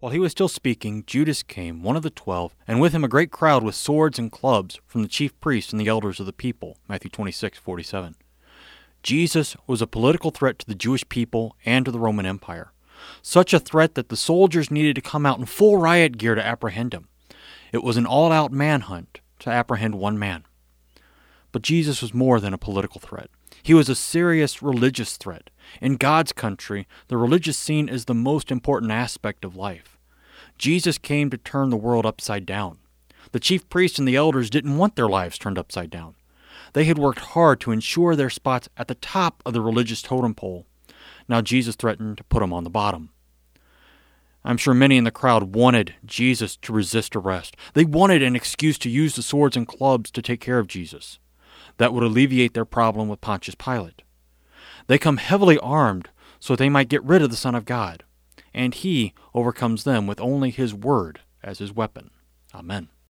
While he was still speaking, Judas came, one of the twelve, and with him a great crowd with swords and clubs from the chief priests and the elders of the people. Matthew 26, 47. Jesus was a political threat to the Jewish people and to the Roman Empire. Such a threat that the soldiers needed to come out in full riot gear to apprehend him. It was an all out manhunt to apprehend one man. But Jesus was more than a political threat. He was a serious religious threat. In God's country, the religious scene is the most important aspect of life. Jesus came to turn the world upside down. The chief priests and the elders didn't want their lives turned upside down. They had worked hard to ensure their spots at the top of the religious totem pole. Now Jesus threatened to put them on the bottom. I'm sure many in the crowd wanted Jesus to resist arrest. They wanted an excuse to use the swords and clubs to take care of Jesus. That would alleviate their problem with Pontius Pilate. They come heavily armed so they might get rid of the Son of God, and he overcomes them with only his word as his weapon. Amen.